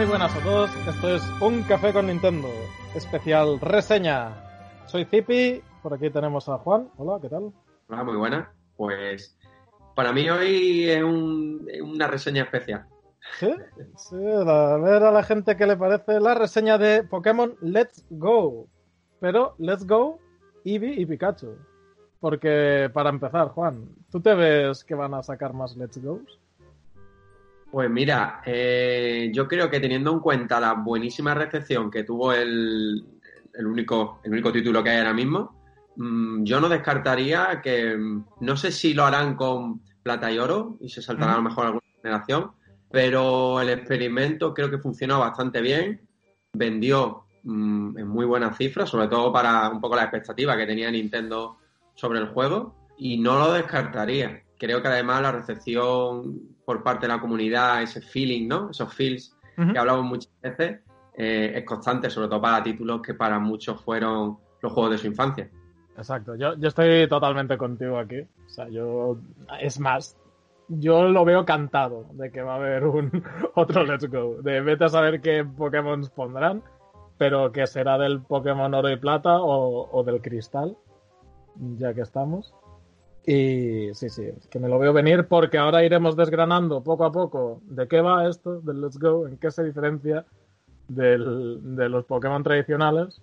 Muy buenas a todos. Esto es Un Café con Nintendo, especial reseña. Soy Zipi, por aquí tenemos a Juan. Hola, ¿qué tal? Hola, muy buenas. Pues para mí hoy es un- una reseña especial. Sí, sí, a ver a la gente qué le parece la reseña de Pokémon Let's Go. Pero Let's Go, Eevee y Pikachu. Porque para empezar, Juan, ¿tú te ves que van a sacar más Let's Go's? Pues mira, eh, yo creo que teniendo en cuenta la buenísima recepción que tuvo el, el único, el único título que hay ahora mismo, mm, yo no descartaría que, mm, no sé si lo harán con plata y oro y se saltará a lo mejor alguna generación, pero el experimento creo que funcionó bastante bien, vendió mm, en muy buenas cifras, sobre todo para un poco la expectativa que tenía Nintendo sobre el juego, y no lo descartaría. Creo que además la recepción por parte de la comunidad, ese feeling, ¿no? Esos feels que hablamos muchas veces, eh, es constante, sobre todo para títulos que para muchos fueron los juegos de su infancia. Exacto, yo, yo estoy totalmente contigo aquí. O sea, yo. Es más, yo lo veo cantado de que va a haber un otro Let's Go. De vete a saber qué Pokémon pondrán, pero que será del Pokémon Oro y Plata o, o del Cristal, ya que estamos. Y sí, sí, es que me lo veo venir porque ahora iremos desgranando poco a poco de qué va esto del Let's Go, en qué se diferencia del- de los Pokémon tradicionales.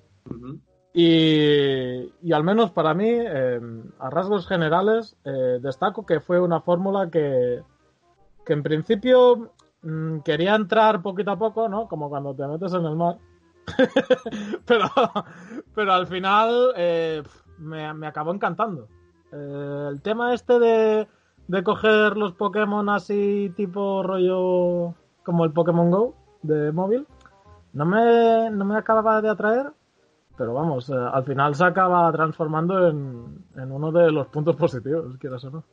Y, y al menos para mí, eh, a rasgos generales, eh, destaco que fue una fórmula que, que en principio mm, quería entrar poquito a poco, ¿no? Como cuando te metes en el mar. pero, pero al final eh, me, me acabó encantando. Eh, el tema este de, de coger los Pokémon así tipo rollo como el Pokémon Go de móvil, no me, no me acababa de atraer, pero vamos, eh, al final se acaba transformando en, en uno de los puntos positivos, quieras o no.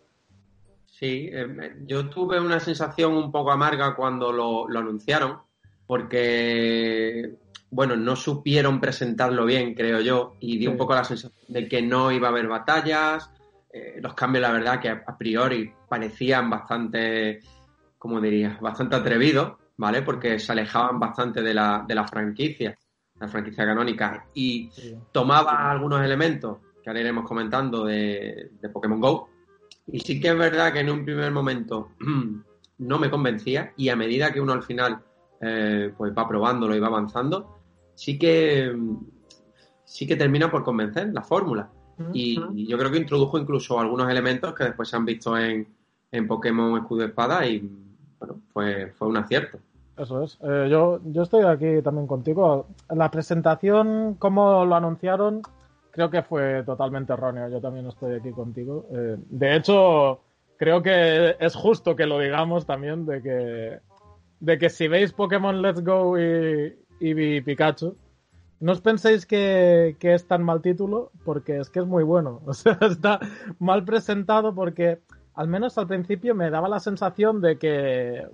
Sí, eh, yo tuve una sensación un poco amarga cuando lo, lo anunciaron, porque, bueno, no supieron presentarlo bien, creo yo, y di un poco la sensación de que no iba a haber batallas. Eh, los cambios, la verdad, que a, priori parecían bastante, como diría, bastante atrevidos, ¿vale? Porque se alejaban bastante de la, de la franquicia, la franquicia canónica, y tomaba algunos elementos que ahora iremos comentando de, de Pokémon Go. Y sí que es verdad que en un primer momento no me convencía y a medida que uno al final eh, pues va probándolo y va avanzando, sí que sí que termina por convencer la fórmula. Y, y yo creo que introdujo incluso algunos elementos que después se han visto en, en Pokémon Escudo y Espada y bueno, fue, fue un acierto. Eso es. Eh, yo, yo estoy aquí también contigo. La presentación, como lo anunciaron, creo que fue totalmente erróneo. Yo también estoy aquí contigo. Eh, de hecho, creo que es justo que lo digamos también de que, de que si veis Pokémon Let's Go y, y Pikachu, no os penséis que, es tan mal título, porque es que es muy bueno. O sea, está mal presentado porque, al menos al principio, me daba la sensación de que,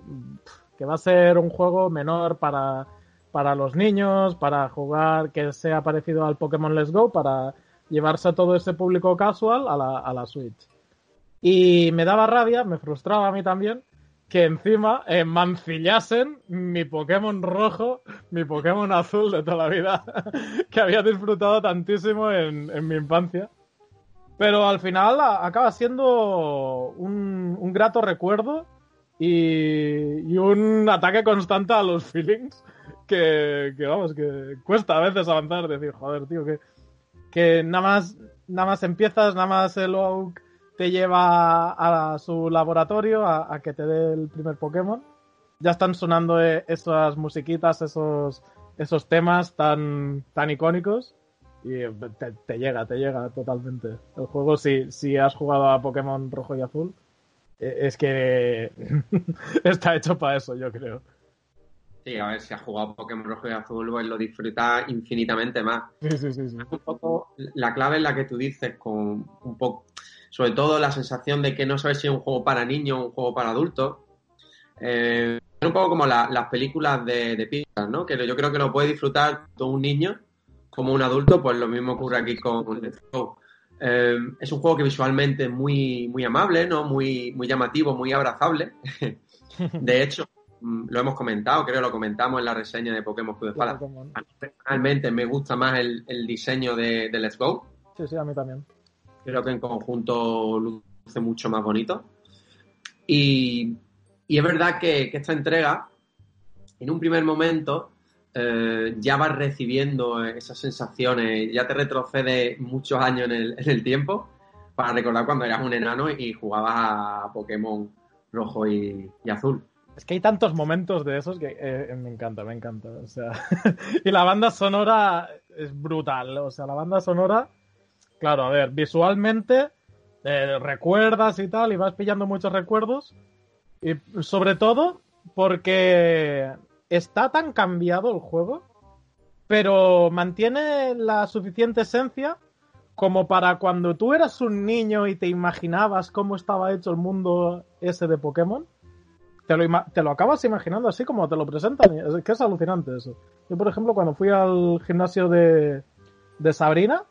que va a ser un juego menor para, para los niños, para jugar que sea parecido al Pokémon Let's Go, para llevarse a todo ese público casual a la, a la Switch. Y me daba rabia, me frustraba a mí también, que encima eh, mancillasen mi Pokémon rojo, mi Pokémon azul de toda la vida, que había disfrutado tantísimo en, mi infancia. Pero al final acaba siendo un, un grato recuerdo y, y un ataque constante a los feelings que, que, vamos, que cuesta a veces avanzar, decir, joder, tío, que, que nada más, nada más empiezas, nada más el Oak te lleva a su laboratorio a, a que te dé el primer Pokémon. Ya están sonando eh, esas musiquitas, esos, esos temas tan, tan icónicos. Y eh, te, te llega, te llega totalmente. El juego, si, si has jugado a Pokémon rojo y azul, eh, es que está hecho para eso, yo creo. Sí, a ver, si has jugado Pokémon Rojo y Azul, pues lo disfrutas infinitamente más. Sí, sí, sí. sí. un poco la clave es la que tú dices, con un poco, sobre todo la sensación de que no sabes si es un juego para niños o un juego para adultos. Eh, es un poco como la- las películas de, de Pixar, ¿no? Que yo creo que lo puede disfrutar todo un niño como un adulto, pues lo mismo ocurre aquí con Let's Go. Eh, es un juego que visualmente es muy, muy amable, ¿no? Muy, muy llamativo, muy abrazable. De hecho, mm, lo hemos comentado, creo que lo comentamos en la reseña de Pokémon Escudo Espada. A mí personalmente me gusta más el, diseño de, Let's Go. Sí, sí, a mí también. Creo que en conjunto luce mucho más bonito. Y, es verdad que, esta entrega, en un primer momento, eh, ya vas recibiendo esas sensaciones, ya te retrocede muchos años en el, en el tiempo para recordar cuando eras un enano y jugabas a Pokémon rojo y, azul. Es que hay tantos momentos de esos que eh, me encanta, me encanta. O sea, y la banda sonora es brutal. O sea, la banda sonora, claro, a ver, visualmente eh, recuerdas y tal, y vas pillando muchos recuerdos. Y sobre todo porque está tan cambiado el juego, pero mantiene la suficiente esencia como para cuando tú eras un niño y te imaginabas cómo estaba hecho el mundo ese de Pokémon, te lo, te lo acabas imaginando así como te lo presentan. Es que es alucinante eso. Yo, por ejemplo, cuando fui al gimnasio de, de Sabrina,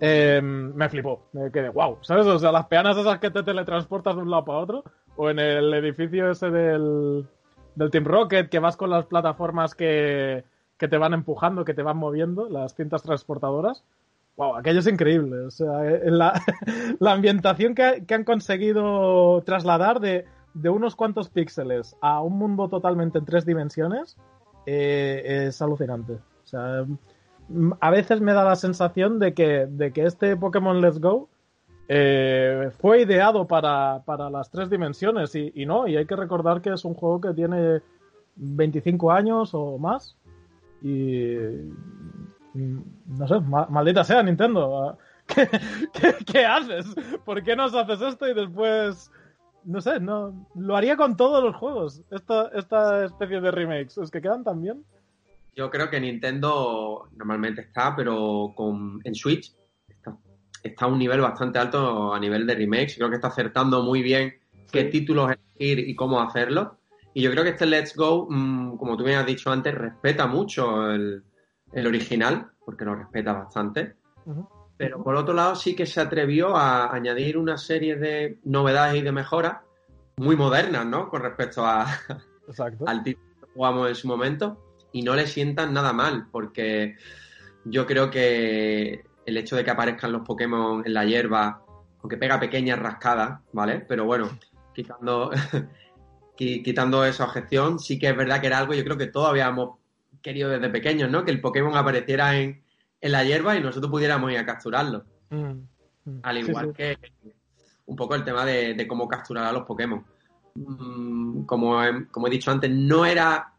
em, me flipó. Me quedé, wow, ¿sabes? O sea, las peanas esas que te teletransportas de un lado para otro, o en el edificio ese del, del Team Rocket, que vas con las plataformas que, que te van empujando, que te van moviendo, las cintas transportadoras wow, aquello es increíble. O sea, eh, la, la ambientación que, han conseguido trasladar de, unos cuantos píxeles a un mundo totalmente en tres dimensiones eh, es alucinante. O sea, a veces me da la sensación de que, de que este Pokémon Let's Go eh, fue ideado para, las tres dimensiones y, y, no, y hay que recordar que es un juego que tiene 25 años o más y no sé, maldita sea Nintendo. ¿Qué, haces? ¿Por qué nos haces esto y después... No sé, no lo haría con todos los juegos, esta, esta especie de remakes. Es que quedan tan bien. Yo creo que Nintendo normalmente está, pero con, en Switch está, a un nivel bastante alto a nivel de remakes. Creo que está acertando muy bien qué títulos elegir y cómo hacerlo. Y yo creo que este Let's Go, mm, como tú me has dicho antes, respeta mucho el, el original, porque lo respeta bastante. Pero por otro lado sí que se atrevió a añadir una serie de novedades y de mejoras muy modernas, ¿no? Con respecto a, al título que jugamos en su momento. Y no le sientan nada mal, porque yo creo que el hecho de que aparezcan los Pokémon en la hierba, aunque pega pequeñas rascadas, ¿vale? Pero bueno, quitando, quitando esa objeción, sí que es verdad que era algo, yo creo que todos habíamos querido desde pequeños, ¿no? Que el Pokémon apareciera en, la hierba y nosotros pudiéramos ir a capturarlo. Mm, mm. Al igual que un poco el tema de, cómo capturar a los Pokémon. Mm, como, he, como he dicho antes, no era,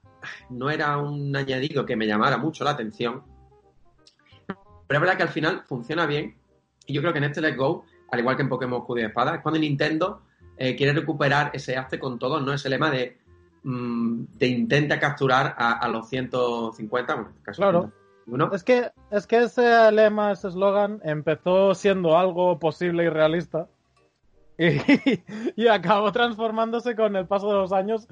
no era un añadido que me llamara mucho la atención. Pero es verdad que al final funciona bien. Y yo creo que en este Let's Go, al igual que en Pokémon Escudo y Espada, es cuando Nintendo eh, quiere recuperar ese arte con todos, ¿no? Ese lema de Mm, te intenta capturar a, los 150, bueno, casi claro. Es que, es que ese lema, ese eslogan, empezó siendo algo posible y realista. Y, acabó transformándose con el paso de los años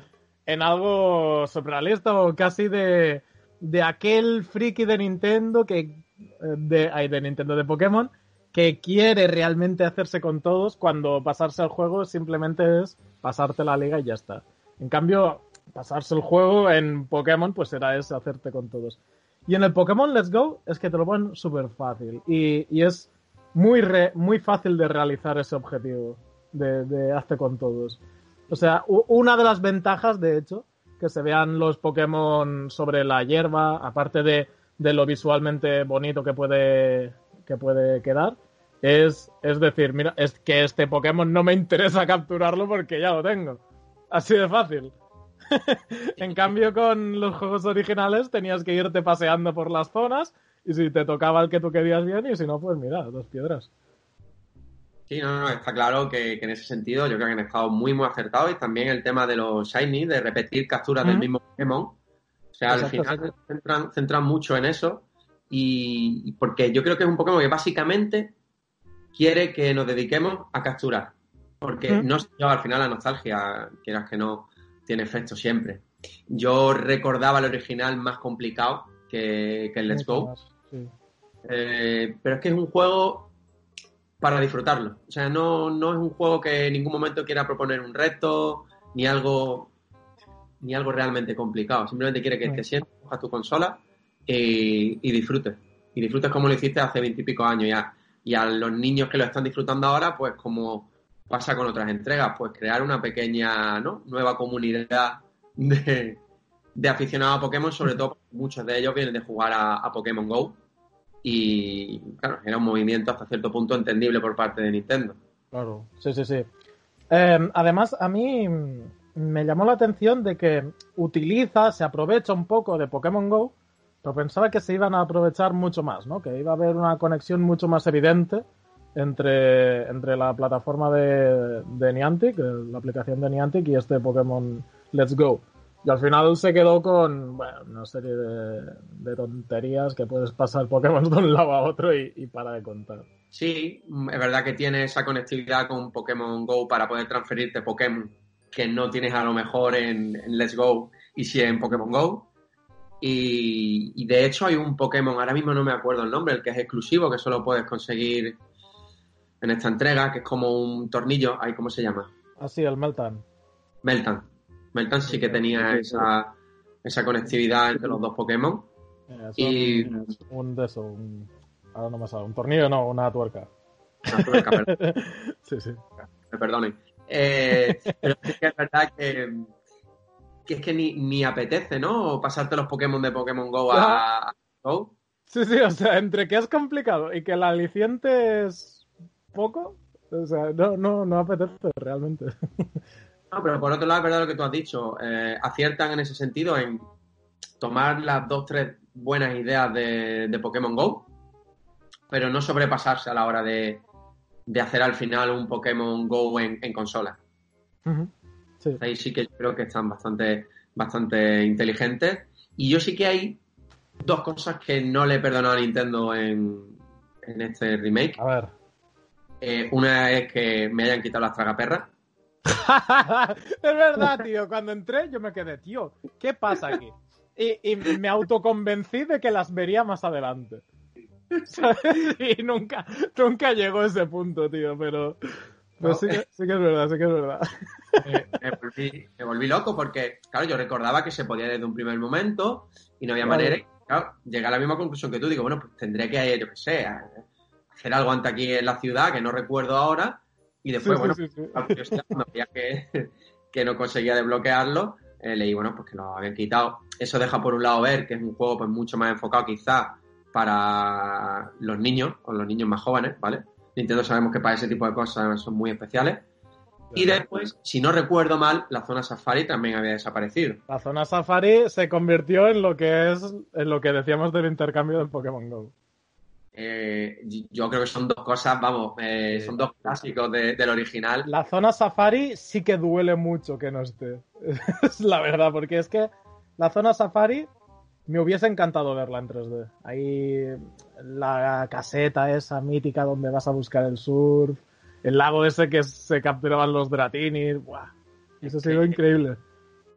en algo surrealista o casi de, de aquel friki de Nintendo que. Eh, de, ay, de Nintendo de Pokémon que quiere realmente hacerse con todos cuando pasarse al juego simplemente es pasarte la liga y ya está. En cambio, pasarse el juego en Pokémon, pues será ese hacerte con todos. Y en el Pokémon Let's Go es que te lo ponen súper fácil. Y, es muy, muy fácil de realizar ese objetivo de, de con todos. O sea, una de las ventajas, de hecho, que se vean los Pokémon sobre la hierba, aparte de, de lo visualmente bonito que puede, que puede quedar, es, es decir, mira, es que este Pokémon no me interesa capturarlo porque ya lo tengo. Así de fácil. en cambio, con los juegos originales tenías que irte paseando por las zonas y si te tocaba el que tú querías bien y si no, pues mira, dos piedras. Sí, no, no, está claro que, en ese sentido yo creo que han estado muy, muy acertados y también el tema de los shiny, de repetir capturas del mismo Pokémon. O sea, al final se centran, mucho en eso y, porque yo creo que es un Pokémon que básicamente quiere que nos dediquemos a capturar. Porque no se lleva al final la nostalgia, quieras que no, tiene efecto siempre. Yo recordaba el original más complicado que, el Let's Go. Eh, pero es que es un juego para disfrutarlo. O sea, no, no es un juego que en ningún momento quiera proponer un reto, ni algo ni algo realmente complicado. Simplemente quiere que te sientes a tu consola y, y disfrutes. Y disfrutes como lo hiciste hace veintipico años ya. Y a los niños que lo están disfrutando ahora, pues como pasa con otras entregas, pues crear una pequeña ¿no? nueva comunidad de, de aficionados a Pokémon, sobre todo muchos de ellos vienen de jugar a, Pokémon Go. Y claro, era un movimiento hasta cierto punto entendible por parte de Nintendo. Claro, sí, sí, sí. Em, además, a mí me llamó la atención de que utiliza, se aprovecha un poco de Pokémon Go, pero pensaba que se iban a aprovechar mucho más, ¿no? Que iba a haber una conexión mucho más evidente entre, entre la plataforma de, de Niantic, la aplicación de Niantic y este Pokémon Let's Go. Y al final se quedó con bueno, una serie de, tonterías que puedes pasar Pokémon de un lado a otro y, para de contar. Sí, es verdad que tiene esa conectividad con Pokémon Go para poder transferirte Pokémon que no tienes a lo mejor en, Let's Go y sí en Pokémon Go. Y, de hecho hay un Pokémon, ahora mismo no me acuerdo el nombre, el que es exclusivo, que solo puedes conseguir en esta entrega, que es como un tornillo, ahí ¿cómo se llama? Ah, sí, el Meltan. Meltan. Meltan sí que tenía esa, esa conectividad entre los dos Pokémon. Eh, y un, de eso, un, ahora no me sale, un tornillo no, una tuerca. Una tuerca, perdón. sí, sí. Me perdonen. Eh, pero sí que es verdad que, que es que ni, ni, apetece, ¿no? Pasarte los Pokémon de Pokémon Go a, Go. Sí, sí, o sea, entre que es complicado y que el aliciente es poco, o sea, no, no, no apetece realmente. No, pero por otro lado, es verdad lo que tú has dicho. Eh, aciertan en ese sentido en tomar las dos, tres buenas ideas de, Pokémon Go, pero no sobrepasarse a la hora de, hacer al final un Pokémon Go en, consola. Ahí sí que creo que están bastante, bastante inteligentes. Y yo sí que hay dos cosas que no le he perdonado a Nintendo en, este remake. A ver. Eh, una es que me hayan quitado las tragaperras. es verdad, tío. Cuando entré yo me quedé, tío, ¿qué pasa aquí? Y, me autoconvencí de que las vería más adelante. Y nunca, nunca llegó a ese punto, tío, pero... sí, que, es verdad, sí que es verdad. Me, volví, loco porque, claro, yo recordaba que se podía desde un primer momento y no había manera. Claro, llegué a la misma conclusión que tú. Digo, bueno, pues tendré que, yo qué sé, hacer algo antes aquí en la ciudad que no recuerdo ahora y después, bueno, cuando veía que, que, no conseguía desbloquearlo, eh, leí, bueno, pues que lo habían quitado. Eso deja por un lado ver que es un juego pues mucho más enfocado quizá para los niños o los niños más jóvenes, ¿vale? Nintendo sabemos que para ese tipo de cosas son muy especiales. Y después, si no recuerdo mal, la zona Safari también había desaparecido. La zona Safari se convirtió en lo que es en lo que decíamos del intercambio del Pokémon Go. Eh, yo creo que son dos cosas, vamos, eh, son dos clásicos del original. La zona Safari sí que duele mucho que no esté. es la verdad, porque es que la zona Safari me hubiese encantado verla en 3D. Ahí la caseta esa mítica donde vas a buscar el surf, el lago ese que se capturaban los Dratinis, ¡buah! Eso ha sido increíble.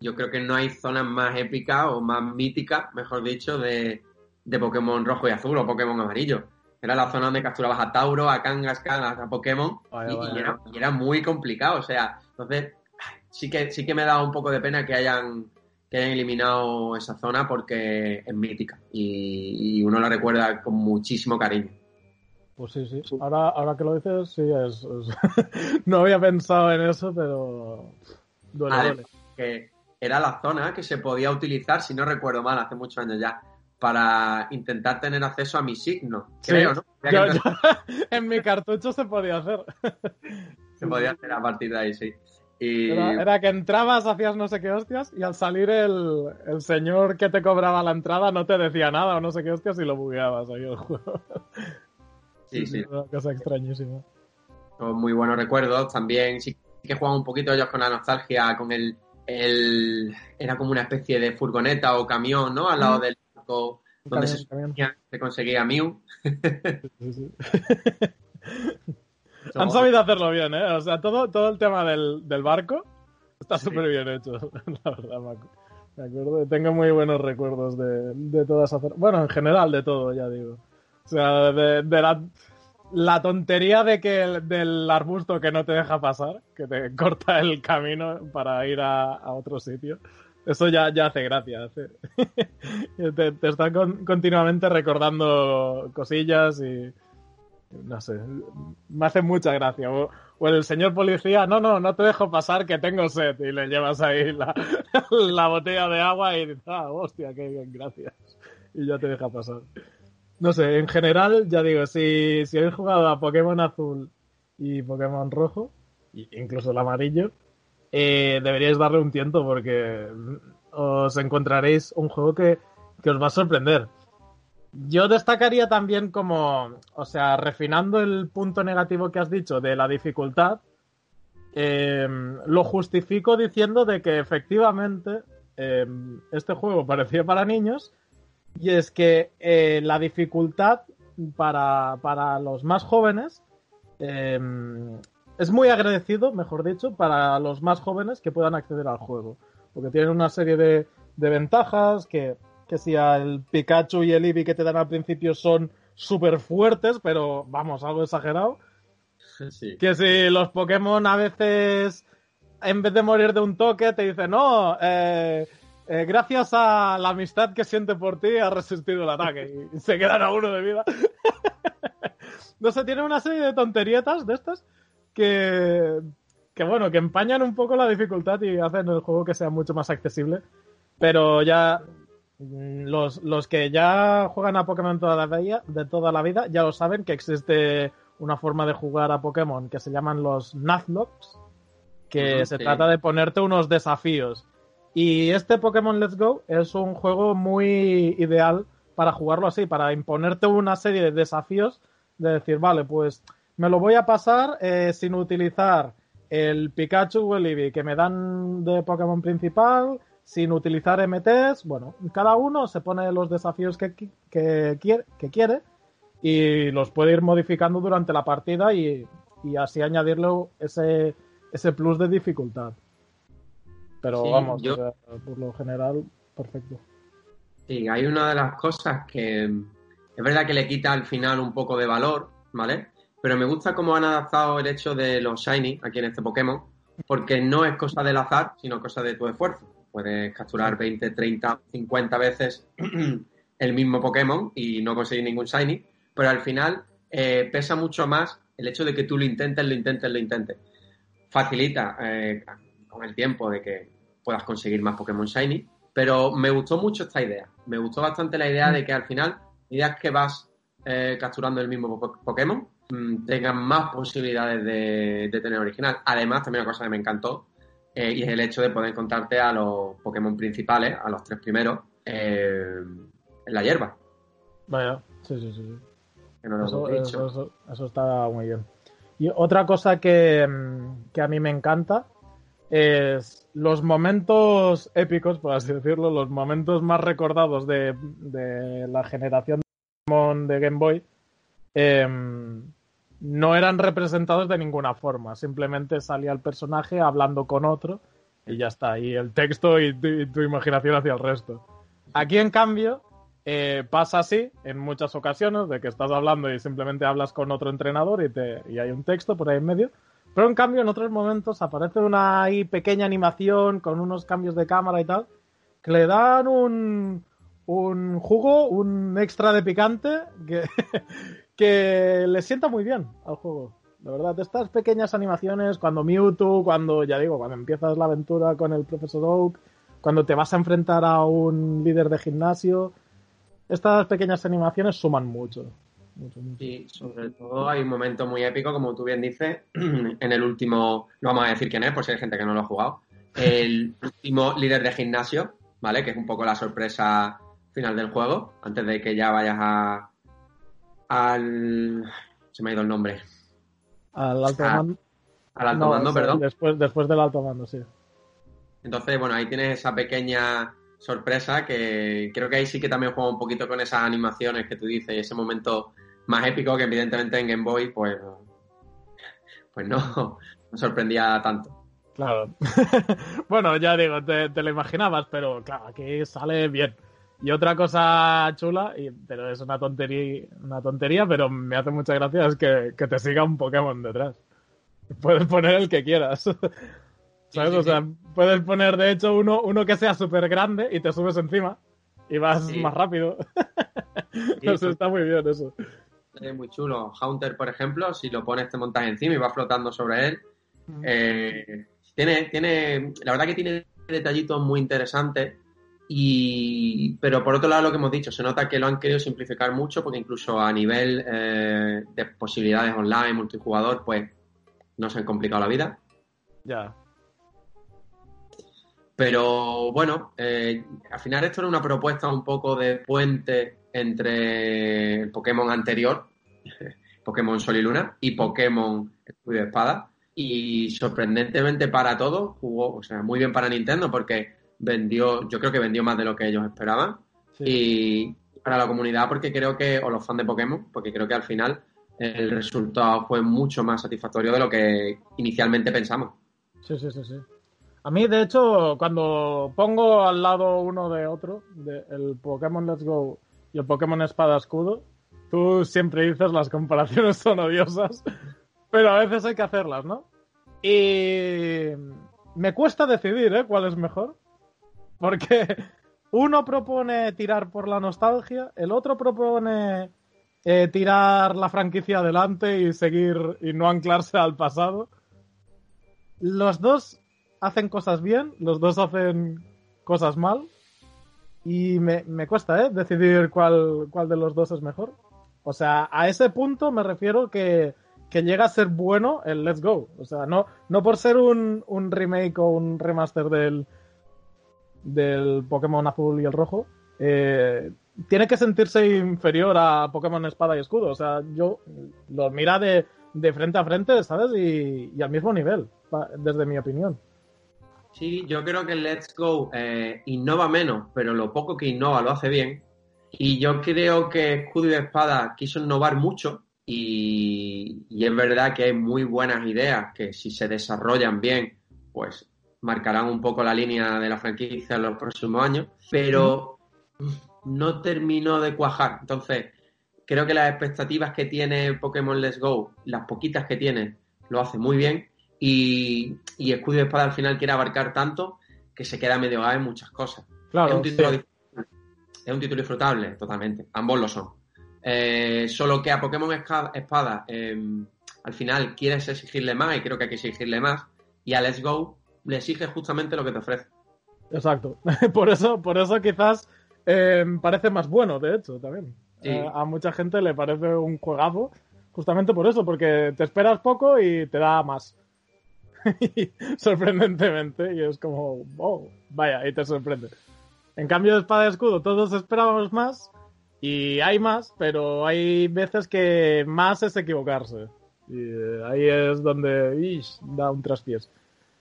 Yo creo que no hay zonas más épicas o más míticas, mejor dicho, de, de Pokémon rojo y azul o Pokémon amarillo. Era la zona donde capturabas a Tauro, a Kangaskhan, a Pokémon y, era, muy complicado. O sea, entonces sí que, sí que me da un poco de pena que hayan, que hayan eliminado esa zona porque es mítica y, uno la recuerda con muchísimo cariño. Pues sí, sí. Ahora, ahora que lo dices, sí, es, no había pensado en eso, pero duele, Que era la zona que se podía utilizar, si no recuerdo mal, hace muchos años ya, para intentar tener acceso a mi signo. Creo, ¿no? en mi cartucho se podía hacer. se podía hacer a partir de ahí, sí. Era, que entrabas, hacías no sé qué hostias, y al salir el, señor que te cobraba la entrada no te decía nada o no sé qué hostias y lo bugueabas ahí el juego. Sí, sí. Una cosa extrañísima. Son muy buenos recuerdos. También sí que juegan un poquito ellos con la nostalgia, con el, el. Era como una especie de furgoneta o camión, ¿no? Al lado del donde se, conseguía Mew. Han sabido hacerlo bien, ¿eh? O sea, todo, todo el tema del, barco está súper bien hecho, la verdad, Me acuerdo, tengo muy buenos recuerdos de, de todas esas... Bueno, en general de todo, ya digo. O sea, de, la, la, tontería de que del arbusto que no te deja pasar, que te corta el camino para ir a, a otro sitio Eso ya, ya hace gracia. te, están continuamente recordando cosillas y. No sé. Me hace mucha gracia. O, el señor policía, no, no, no te dejo pasar que tengo sed. Y le llevas ahí la, la botella de agua y dices, ah, hostia, qué bien, gracias. Y ya te deja pasar. No sé, en general, ya digo, si, si habéis jugado a Pokémon Azul y Pokémon Rojo, incluso el amarillo, eh, deberíais darle un tiento porque os encontraréis un juego que, os va a sorprender. Yo destacaría también como, o sea, refinando el punto negativo que has dicho de la dificultad, em, lo justifico diciendo de que efectivamente em, este juego parecía para niños y es que eh, la dificultad para, para, los más jóvenes em, es muy agradecido, mejor dicho, para los más jóvenes que puedan acceder al juego. Porque tienen una serie de, ventajas que, que si el Pikachu y el Eevee que te dan al principio son súper fuertes, pero vamos, algo exagerado. Que si los Pokémon a veces, en vez de morir de un toque, te dicen, no, eh, eh, gracias a la amistad que siente por ti, ha resistido el ataque y se quedan a uno de vida. no sé, tiene una serie de tonterietas de estas que, que bueno, que empañan un poco la dificultad y hacen el juego que sea mucho más accesible. Pero ya mm, los, los que ya juegan a Pokémon toda la vida, de toda la vida ya lo saben que existe una forma de jugar a Pokémon que se llaman los Nuzlocks, que se trata de ponerte unos desafíos. Y este Pokémon Let's Go es un juego muy ideal para jugarlo así, para imponerte una serie de desafíos de decir, vale, pues me lo voy a pasar eh, sin utilizar el Pikachu o el Eevee que me dan de Pokémon principal, sin utilizar MTs. Bueno, cada uno se pone los desafíos que, que, quiere, que quiere y los puede ir modificando durante la partida y, así añadirle ese, ese plus de dificultad. Pero vamos, por lo general, perfecto. Sí, hay una de las cosas que es verdad que le quita al final un poco de valor, ¿vale? Pero me gusta cómo han adaptado el hecho de los shiny aquí en este Pokémon, porque no es cosa del azar, sino cosa de tu esfuerzo. Puedes capturar 20, 30, 50 veces el mismo Pokémon y no conseguir ningún shiny, pero al final eh, pesa mucho más el hecho de que tú lo intentes, lo intentes, lo intentes. Facilita eh, con el tiempo de que puedas conseguir más Pokémon shiny, pero me gustó mucho esta idea. Me gustó bastante la idea de que al final, ideas que vas eh, capturando el mismo Pokémon, Mm, tengan más posibilidades de, tener original. Además, también una cosa que me encantó eh, y es el hecho de poder encontrarte a los Pokémon principales, a los tres primeros, eh, en la hierba. Vaya, sí, sí, sí. eso, está muy bien. Y otra cosa que, mm, que, a mí me encanta es los momentos épicos, por así decirlo, los momentos más recordados de, de la generación de Game Boy. Eh, no eran representados de ninguna forma. Simplemente salía el personaje hablando con otro y ya está. Y el texto y tu, imaginación hacia el resto. Aquí, en cambio, eh, pasa así en muchas ocasiones, de que estás hablando y simplemente hablas con otro entrenador y, te, y hay un texto por ahí en medio. Pero en cambio, en otros momentos aparece una pequeña animación con unos cambios de cámara y tal, que le dan un, un jugo, un extra de picante que, que le sienta muy bien al juego. La verdad, estas pequeñas animaciones, cuando Mewtwo, cuando, ya digo, cuando empiezas la aventura con el profesor Oak, cuando te vas a enfrentar a un líder de gimnasio, estas pequeñas animaciones suman mucho. mucho, Sí, sobre todo hay un momento muy épico, como tú bien dices, en el último, no vamos a decir quién es, por si hay gente que no lo ha jugado, el último líder de gimnasio, ¿vale? Que es un poco la sorpresa final del juego, antes de que ya vayas a, al... Se me ha ido el nombre. Al alto mando. Al alto mando, perdón. Después, después del alto mando, sí. Entonces, bueno, ahí tienes esa pequeña sorpresa que creo que ahí sí que también juega un poquito con esas animaciones que tú dices y ese momento más épico que evidentemente en Game Boy pues, pues no, no sorprendía tanto. Claro. bueno, ya digo, te, te, lo imaginabas, pero claro, aquí sale bien. Y otra cosa chula, y, pero es una tontería, una tontería, pero me hace mucha gracia, es que, te siga un Pokémon detrás. Puedes poner el que quieras. ¿Sabes? o sea, puedes poner de hecho uno, uno que sea súper grande y te subes encima y vas más rápido. Eso está muy bien eso. Es muy chulo. Haunter, por ejemplo, si lo pones, te montas encima y vas flotando sobre él. Eh, tiene, tiene, la verdad que tiene detallitos muy interesantes. Y, pero por otro lado, lo que hemos dicho, se nota que lo han querido simplificar mucho porque incluso a nivel eh, de posibilidades online, multijugador, pues no se han complicado la vida. Ya. Pero bueno, eh, al final esto era una propuesta un poco de puente entre el Pokémon anterior, Pokémon Sol y Luna, y Pokémon Escudo y Espada. Y sorprendentemente para todos, jugó, o sea, muy bien para Nintendo porque vendió, yo creo que vendió más de lo que ellos esperaban. Y para la comunidad, porque creo que, o los fans de Pokémon, porque creo que al final el resultado fue mucho más satisfactorio de lo que inicialmente pensamos. Sí, sí, sí, sí. A mí, de hecho, cuando pongo al lado uno de otro, de el Pokémon Let's Go y el Pokémon Espada Escudo, tú siempre dices las comparaciones son odiosas, pero a veces hay que hacerlas, ¿no? Y me cuesta decidir, ¿eh? ¿Cuál es mejor? Porque uno propone tirar por la nostalgia, el otro propone eh, tirar la franquicia adelante y seguir y no anclarse al pasado. Los dos hacen cosas bien, los dos hacen cosas mal. Y me, me cuesta, ¿eh? Decidir cuál, cuál de los dos es mejor. O sea, a ese punto me refiero que, que llega a ser bueno el Let's Go. O sea, no, no por ser un, un remake o un remaster del, del Pokémon azul y el rojo, eh, tiene que sentirse inferior a Pokémon Espada y Escudo. O sea, yo lo mira de, de frente a frente, ¿sabes? Y, y, al mismo nivel, desde mi opinión. Sí, yo creo que Let's Go eh, innova menos, pero lo poco que innova lo hace bien. Y yo creo que Escudo y Espada quiso innovar mucho y, y es verdad que hay muy buenas ideas que si se desarrollan bien, pues marcarán un poco la línea de la franquicia en los próximos años, pero no terminó de cuajar. Entonces, creo que las expectativas que tiene Pokémon Let's Go, las poquitas que tiene, lo hace muy bien. Y, y Escudo y Espada al final quiere abarcar tanto que se queda medio en muchas cosas. Claro, es, un título, sí. es un título disfrutable, totalmente. Ambos lo son. Eh, solo que a Pokémon Espada eh, al final quieres exigirle más y creo que hay que exigirle más. Y a Let's Go le exige justamente lo que te ofrece. Exacto. por eso, por eso quizás eh, parece más bueno, de hecho, también. Sí. Eh, a mucha gente le parece un juegazo, justamente por eso, porque te esperas poco y te da más. Sorprendentemente, y es como, oh, vaya, y te sorprende. En cambio, de espada y escudo, todos esperábamos más y hay más, pero hay veces que más es equivocarse. Y eh, ahí es donde ish, da un traspiés.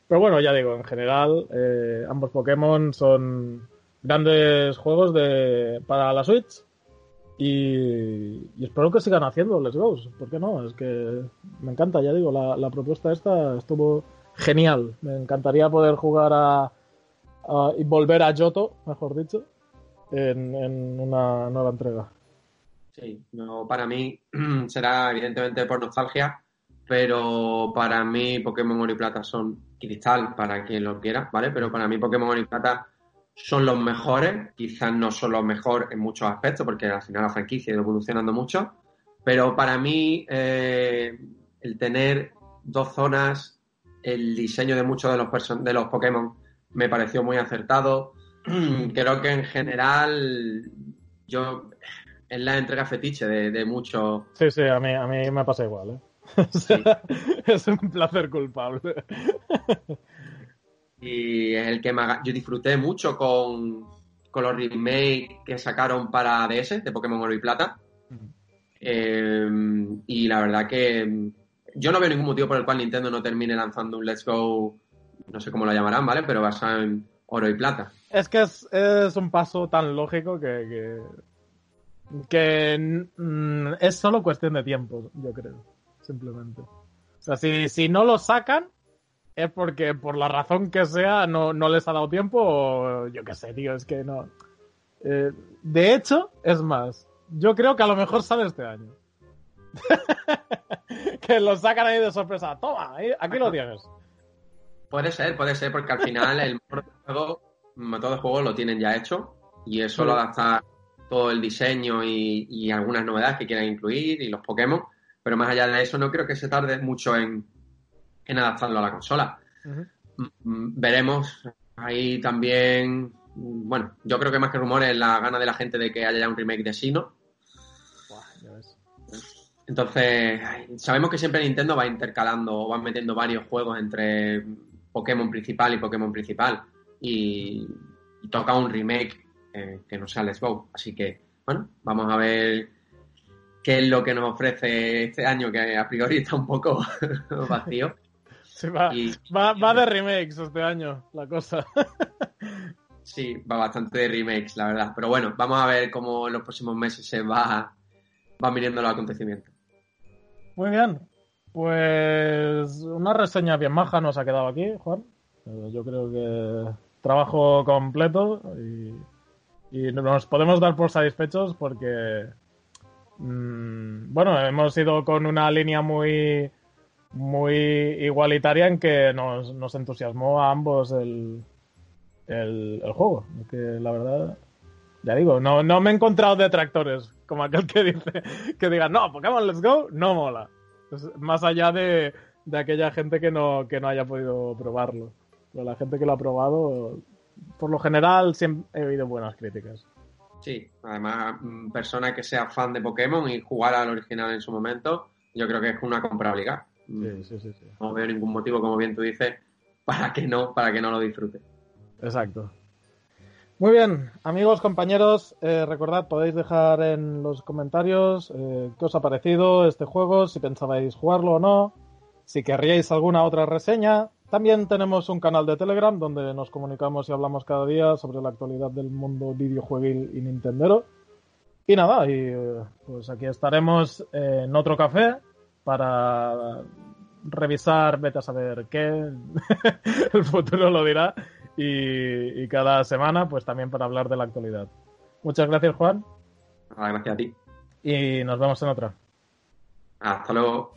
Pero bueno, ya digo, en general, eh, ambos Pokémon son grandes juegos de para la Switch. Y, espero que sigan haciendo Let's Go. ¿Por qué no? Es que me encanta, ya digo, la, propuesta esta estuvo genial. Me encantaría poder jugar a, a y volver a Yoto, mejor dicho, en, en, una nueva entrega. Sí, no, para mí será evidentemente por nostalgia, pero para mí Pokémon Oro y Plata son cristal para quien lo quiera, ¿vale? Pero para mí Pokémon y Plata son los mejores, quizás no son los mejores en muchos aspectos, porque al final la franquicia ha ido evolucionando mucho, pero para mí eh, el tener dos zonas, el diseño de muchos de los, de los Pokémon me pareció muy acertado. Creo que en general yo es la entrega fetiche de, de muchos. Sí, sí, a mí, a mí me pasa igual, ¿eh? Sí. es un placer culpable. y es el que me yo disfruté mucho con, con los remakes que sacaron para DS de Pokémon Oro y Plata. Uh -huh. eh, y la verdad que yo no veo ningún motivo por el cual Nintendo no termine lanzando un Let's Go, no sé cómo lo llamarán, ¿vale? Pero basado en oro y plata. Es que es, es un paso tan lógico que, que, que mm, es solo cuestión de tiempo, yo creo simplemente. O sea, si, si no lo sacan, es porque por la razón que sea no, no les ha dado tiempo o yo qué sé, tío, es que no. Eh, de hecho, es más, yo creo que a lo mejor sale este año. que lo sacan ahí de sorpresa. Toma, ahí, aquí lo tienes. Puede ser, puede ser, porque al final el juego, motor de juego lo tienen ya hecho y es solo adaptar todo el diseño y, algunas novedades que quieran incluir y los Pokémon, pero más allá de eso no creo que se tarde mucho en, adaptarlo a la consola. Mm, mm, veremos ahí también, bueno, yo creo que más que rumores la gana de la gente de que haya ya un remake de Sino. Entonces, sabemos que siempre Nintendo va intercalando o va metiendo varios juegos entre Pokémon principal y Pokémon principal y toca un remake eh, que no sea Let's Go. Así que, bueno, vamos a ver qué es lo que nos ofrece este año, que a priori está un poco vacío. va, va, de remakes este año, la cosa. sí, va bastante de remakes, la verdad. Pero bueno, vamos a ver cómo en los próximos meses se va, van viniendo los acontecimientos. Muy bien. Pues una reseña bien maja nos ha quedado aquí, Juan. Eh, yo creo que trabajo completo y y nos podemos dar por satisfechos porque, bueno, hemos ido con una línea muy, muy igualitaria en que nos, nos entusiasmó a ambos el, el, juego. Que la verdad, ya digo, no, no me he encontrado detractores como aquel que dice que diga, no, Pokémon Let's Go no mola. más allá de, de aquella gente que no, que no haya podido probarlo. Pero la gente que lo ha probado por lo general siempre he oído buenas críticas. Sí, además, mm, persona que sea fan de Pokémon y jugar al original en su momento, yo creo que es una compra obligada. Sí, sí, sí, No veo ningún motivo, como bien tú dices, para que no, para que no lo disfrute. Exacto. Muy bien, amigos, compañeros, eh, recordad, podéis dejar en los comentarios eh, qué os ha parecido este juego, si pensabais jugarlo o no, si querríais alguna otra reseña, también tenemos un canal de Telegram donde nos comunicamos y hablamos cada día sobre la actualidad del mundo videojueguil y Nintendero. Y nada, y pues aquí estaremos en otro café para revisar, vete a saber qué, el futuro lo dirá, y, y, cada semana pues también para hablar de la actualidad. Muchas gracias Juan. gracias a ti. Y nos vemos en otra. Hasta luego.